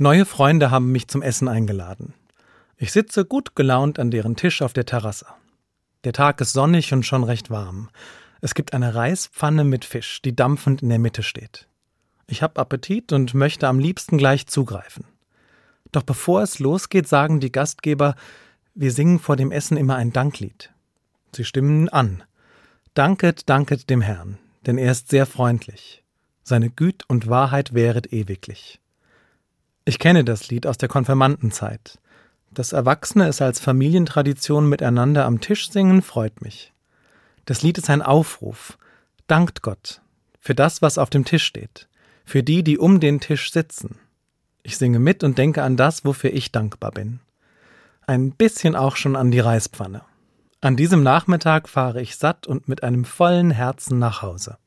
Neue Freunde haben mich zum Essen eingeladen. Ich sitze gut gelaunt an deren Tisch auf der Terrasse. Der Tag ist sonnig und schon recht warm. Es gibt eine Reispfanne mit Fisch, die dampfend in der Mitte steht. Ich habe Appetit und möchte am liebsten gleich zugreifen. Doch bevor es losgeht, sagen die Gastgeber, wir singen vor dem Essen immer ein Danklied. Sie stimmen an. Danket, danket dem Herrn, denn er ist sehr freundlich. Seine Güt und Wahrheit wäret ewiglich. Ich kenne das Lied aus der Konfirmandenzeit. Dass Erwachsene es als Familientradition miteinander am Tisch singen, freut mich. Das Lied ist ein Aufruf. Dankt Gott für das, was auf dem Tisch steht, für die, die um den Tisch sitzen. Ich singe mit und denke an das, wofür ich dankbar bin. Ein bisschen auch schon an die Reispfanne. An diesem Nachmittag fahre ich satt und mit einem vollen Herzen nach Hause.